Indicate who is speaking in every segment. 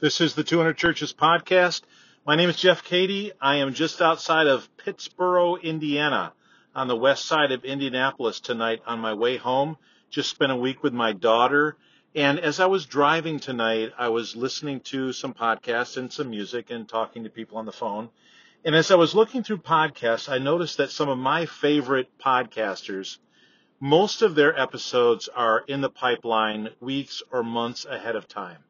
Speaker 1: This is the 200 Churches podcast. My name is Jeff Cady. I am just outside of Pittsboro, Indiana, on the west side of Indianapolis tonight on my way home. Just spent a week with my daughter. And as I was driving tonight, I was listening to some podcasts and some music and talking to people on the phone. And as I was looking through podcasts, I noticed that some of my favorite podcasters, most of their episodes are in the pipeline weeks or months ahead of time.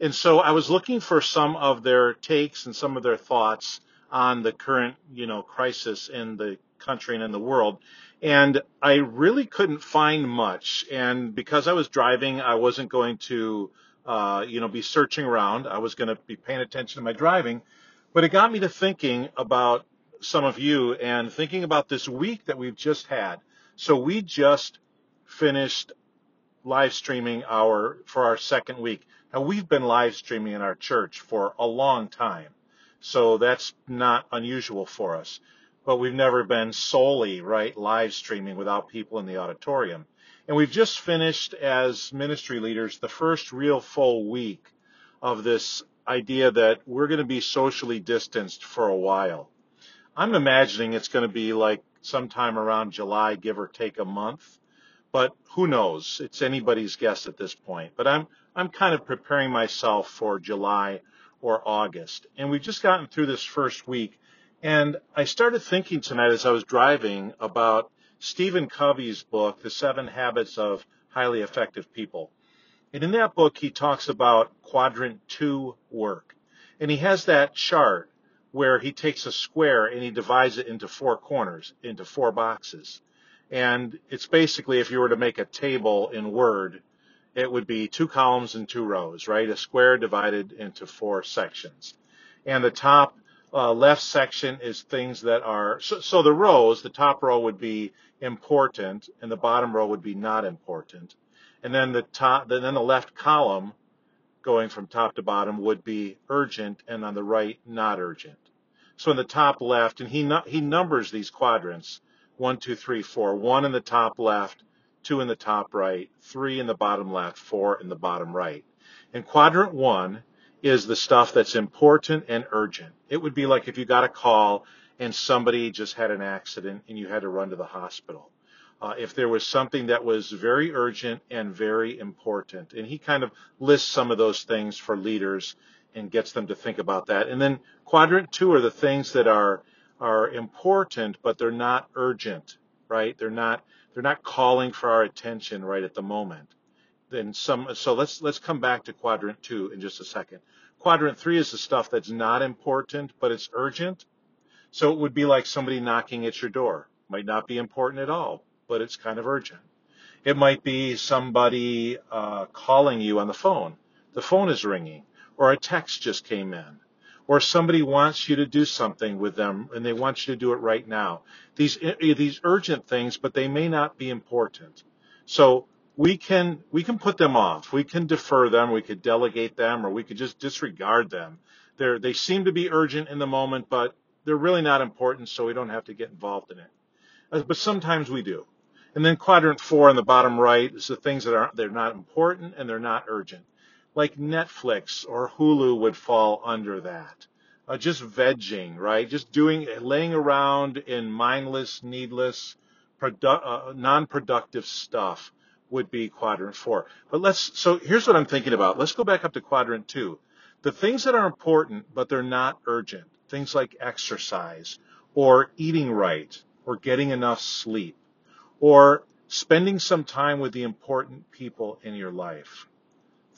Speaker 1: And so I was looking for some of their takes and some of their thoughts on the current, you know, crisis in the country and in the world. And I really couldn't find much. And because I was driving, I wasn't going to, uh, you know, be searching around. I was going to be paying attention to my driving. But it got me to thinking about some of you and thinking about this week that we've just had. So we just finished live streaming our for our second week. Now we've been live streaming in our church for a long time, so that's not unusual for us. But we've never been solely right live streaming without people in the auditorium. And we've just finished as ministry leaders the first real full week of this idea that we're going to be socially distanced for a while. I'm imagining it's going to be like sometime around July, give or take a month but who knows? It's anybody's guess at this point. But I'm I'm kind of preparing myself for July or August. And we've just gotten through this first week. And I started thinking tonight as I was driving about Stephen Covey's book, The Seven Habits of Highly Effective People. And in that book, he talks about quadrant two work. And he has that chart where he takes a square and he divides it into four corners, into four boxes. And it's basically, if you were to make a table in Word, it would be two columns and two rows, right? A square divided into four sections. And the top uh, left section is things that are, so, so the rows, the top row would be important and the bottom row would be not important. And then the top, then the left column going from top to bottom would be urgent and on the right, not urgent. So in the top left, and he, he numbers these quadrants one, two, three, four. One in the top left, two in the top right, three in the bottom left, four in the bottom right. And quadrant one is the stuff that's important and urgent. It would be like if you got a call and somebody just had an accident and you had to run to the hospital. Uh, if there was something that was very urgent and very important. And he kind of lists some of those things for leaders and gets them to think about that. And then quadrant two are the things that are are important, but they're not urgent, right? They're not they're not calling for our attention right at the moment. Then some so let's let's come back to quadrant two in just a second. Quadrant three is the stuff that's not important, but it's urgent. So it would be like somebody knocking at your door. Might not be important at all, but it's kind of urgent. It might be somebody uh, calling you on the phone. The phone is ringing, or a text just came in or somebody wants you to do something with them and they want you to do it right now. These these urgent things, but they may not be important. So we can we can put them off. We can defer them. We could delegate them, or we could just disregard them. They they seem to be urgent in the moment, but they're really not important, so we don't have to get involved in it. Uh, but sometimes we do. And then quadrant four on the bottom right is the things that are they're not important and they're not urgent like Netflix or Hulu would fall under that. Uh, just vegging, right? Just doing, laying around in mindless, needless, produ- uh, non-productive stuff would be quadrant four. But let's, so here's what I'm thinking about. Let's go back up to quadrant two. The things that are important, but they're not urgent. Things like exercise or eating right or getting enough sleep or spending some time with the important people in your life.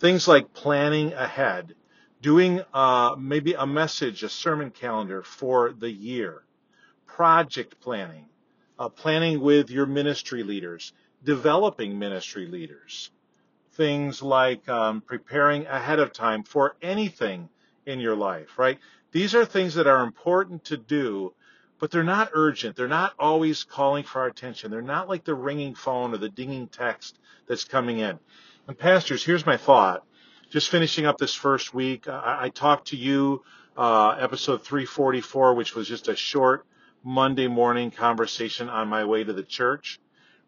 Speaker 1: Things like planning ahead, doing uh, maybe a message, a sermon calendar for the year, project planning, uh, planning with your ministry leaders, developing ministry leaders, things like um, preparing ahead of time for anything in your life, right? These are things that are important to do, but they're not urgent. They're not always calling for our attention. They're not like the ringing phone or the dinging text that's coming in. And pastors, here's my thought. Just finishing up this first week, I, I talked to you, uh, episode 344, which was just a short Monday morning conversation on my way to the church.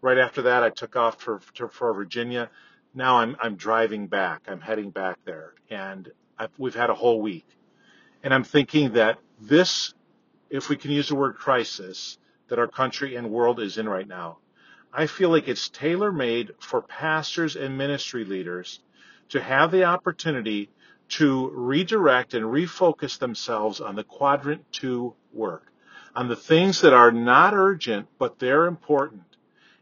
Speaker 1: Right after that, I took off for, for Virginia. Now I'm, I'm driving back. I'm heading back there. And I've, we've had a whole week. And I'm thinking that this, if we can use the word crisis, that our country and world is in right now, I feel like it's tailor made for pastors and ministry leaders to have the opportunity to redirect and refocus themselves on the quadrant two work, on the things that are not urgent, but they're important.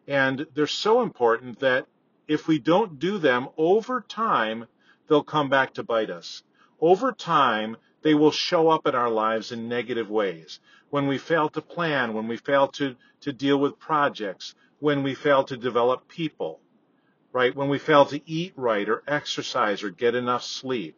Speaker 1: And they're so important that if we don't do them over time, they'll come back to bite us. Over time, they will show up in our lives in negative ways. When we fail to plan, when we fail to, to deal with projects, when we fail to develop people, right? When we fail to eat right or exercise or get enough sleep.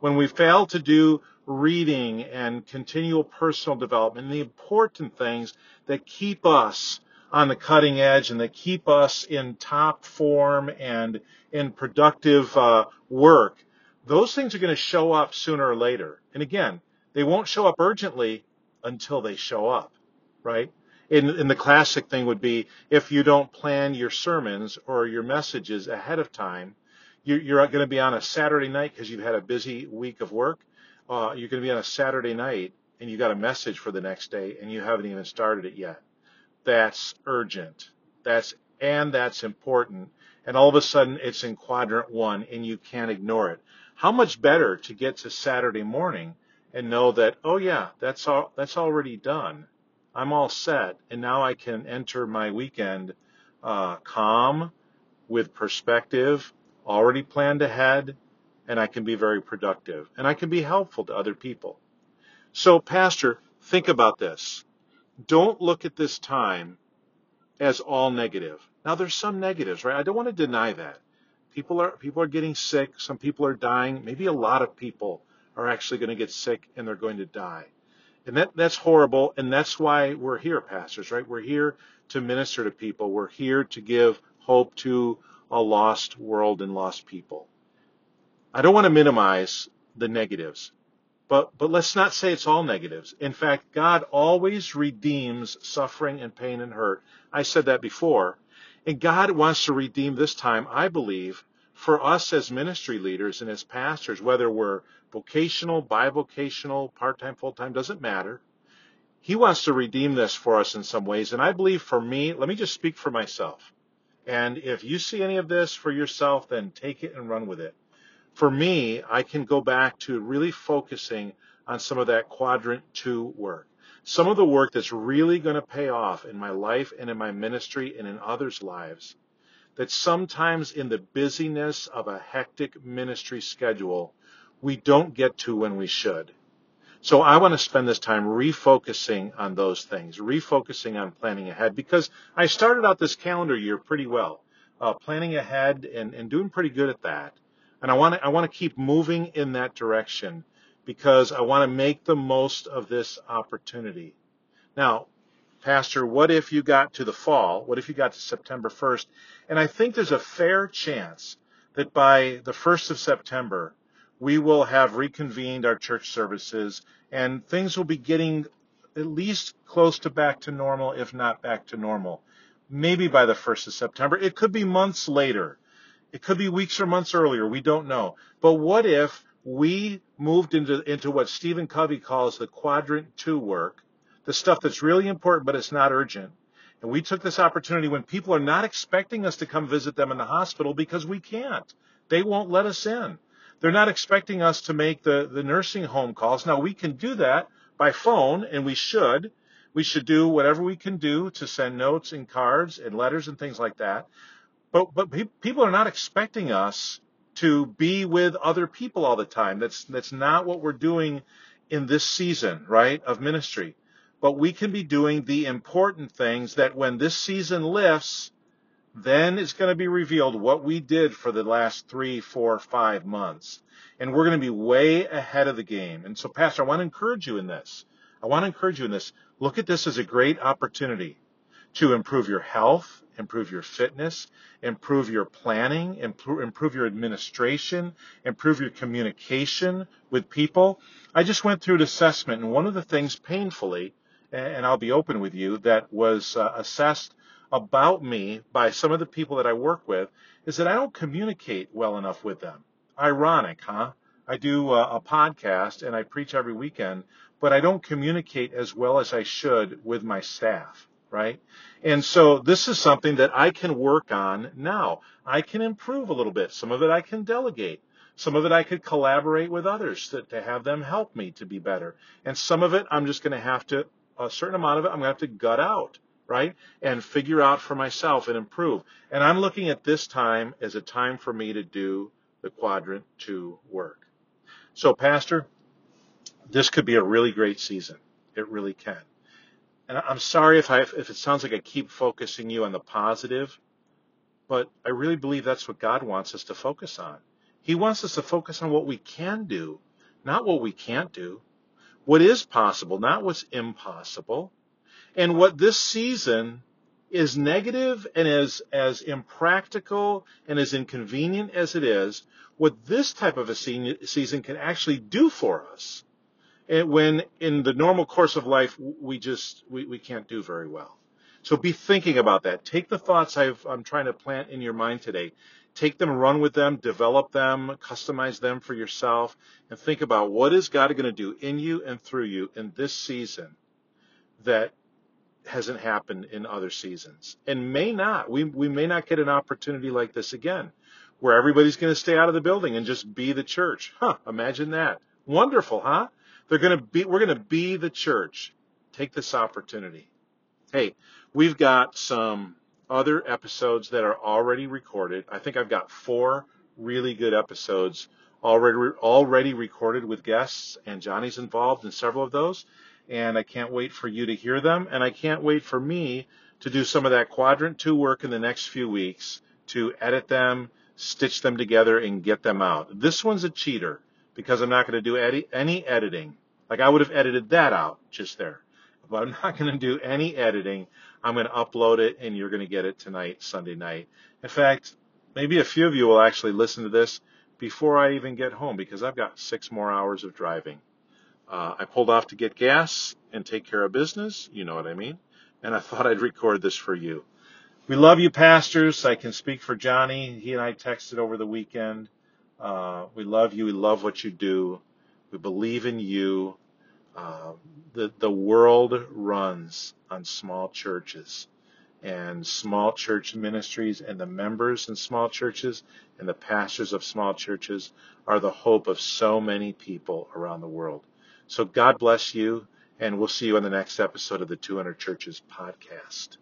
Speaker 1: When we fail to do reading and continual personal development, the important things that keep us on the cutting edge and that keep us in top form and in productive uh, work, those things are going to show up sooner or later. And again, they won't show up urgently until they show up, right? And, the classic thing would be if you don't plan your sermons or your messages ahead of time, you're, you're going to be on a Saturday night because you've had a busy week of work. Uh, you're going to be on a Saturday night and you got a message for the next day and you haven't even started it yet. That's urgent. That's and that's important. And all of a sudden it's in quadrant one and you can't ignore it. How much better to get to Saturday morning and know that, oh yeah, that's all, that's already done. I'm all set. And now I can enter my weekend, uh, calm with perspective, already planned ahead, and I can be very productive and I can be helpful to other people. So pastor, think about this. Don't look at this time as all negative. Now there's some negatives, right? I don't want to deny that. People are people are getting sick, some people are dying, maybe a lot of people are actually going to get sick and they're going to die. And that that's horrible and that's why we're here pastors, right? We're here to minister to people. We're here to give hope to a lost world and lost people. I don't want to minimize the negatives, but, but let's not say it's all negatives. In fact, God always redeems suffering and pain and hurt. I said that before. And God wants to redeem this time, I believe, for us as ministry leaders and as pastors, whether we're vocational, bivocational, part-time, full-time, doesn't matter. He wants to redeem this for us in some ways. And I believe for me, let me just speak for myself. And if you see any of this for yourself, then take it and run with it. For me, I can go back to really focusing on some of that quadrant two work. Some of the work that's really going to pay off in my life and in my ministry and in others' lives that sometimes in the busyness of a hectic ministry schedule, we don't get to when we should. So I want to spend this time refocusing on those things, refocusing on planning ahead because I started out this calendar year pretty well, uh, planning ahead and, and doing pretty good at that. And I want to, I want to keep moving in that direction because I want to make the most of this opportunity. Now, Pastor, what if you got to the fall? What if you got to September 1st? And I think there's a fair chance that by the 1st of September, we will have reconvened our church services and things will be getting at least close to back to normal, if not back to normal. Maybe by the 1st of September. It could be months later. It could be weeks or months earlier. We don't know. But what if we moved into, into what Stephen Covey calls the quadrant two work, the stuff that's really important, but it's not urgent. And we took this opportunity when people are not expecting us to come visit them in the hospital because we can't. They won't let us in. They're not expecting us to make the, the nursing home calls. Now we can do that by phone and we should. We should do whatever we can do to send notes and cards and letters and things like that. But, but people are not expecting us to be with other people all the time. That's, that's not what we're doing in this season, right, of ministry. But we can be doing the important things that when this season lifts, then it's going to be revealed what we did for the last three, four, five months. And we're going to be way ahead of the game. And so, Pastor, I want to encourage you in this. I want to encourage you in this. Look at this as a great opportunity to improve your health, improve your fitness, improve your planning, improve, your administration, improve your communication with people. I just went through an assessment, and one of the things painfully, and I'll be open with you, that was uh, assessed about me by some of the people that I work with is that I don't communicate well enough with them. Ironic, huh? I do a, a podcast and I preach every weekend, but I don't communicate as well as I should with my staff, right? And so this is something that I can work on now. I can improve a little bit. Some of it I can delegate. Some of it I could collaborate with others to, to have them help me to be better. And some of it I'm just going to have to, a certain amount of it I'm going to have to gut out, right? And figure out for myself and improve. And I'm looking at this time as a time for me to do the quadrant two work. So, Pastor, this could be a really great season. It really can. And I'm sorry if I if it sounds like I keep focusing you on the positive, but I really believe that's what God wants us to focus on. He wants us to focus on what we can do, not what we can't do. What is possible, not what's impossible. And what this season is negative and as, as impractical and as inconvenient as it is, what this type of a season can actually do for us when in the normal course of life we just we, we can't do very well. So be thinking about that. Take the thoughts i am trying to plant in your mind today take them, run with them, develop them, customize them for yourself, and think about what is God going to do in you and through you in this season that hasn't happened in other seasons and may not. We, we may not get an opportunity like this again where everybody's going to stay out of the building and just be the church. Huh, imagine that. Wonderful, huh? They're going to be, we're going to be the church. Take this opportunity. Hey, we've got some other episodes that are already recorded. I think I've got four really good episodes already already recorded with guests, and Johnny's involved in several of those. And I can't wait for you to hear them, and I can't wait for me to do some of that quadrant two work in the next few weeks to edit them, stitch them together, and get them out. This one's a cheater because I'm not going to do any, any editing. Like I would have edited that out just there but I'm not going to do any editing. I'm going to upload it and you're going to get it tonight, Sunday night. In fact, maybe a few of you will actually listen to this before I even get home because I've got six more hours of driving. Uh, I pulled off to get gas and take care of business. You know what I mean? And I thought I'd record this for you. We love you, pastors. I can speak for Johnny. He and I texted over the weekend. Uh, we love you. We love what you do. We believe in you. Uh, the the world runs on small churches and small church ministries and the members in small churches and the pastors of small churches are the hope of so many people around the world. So God bless you and we'll see you on the next episode of the 200 Churches podcast.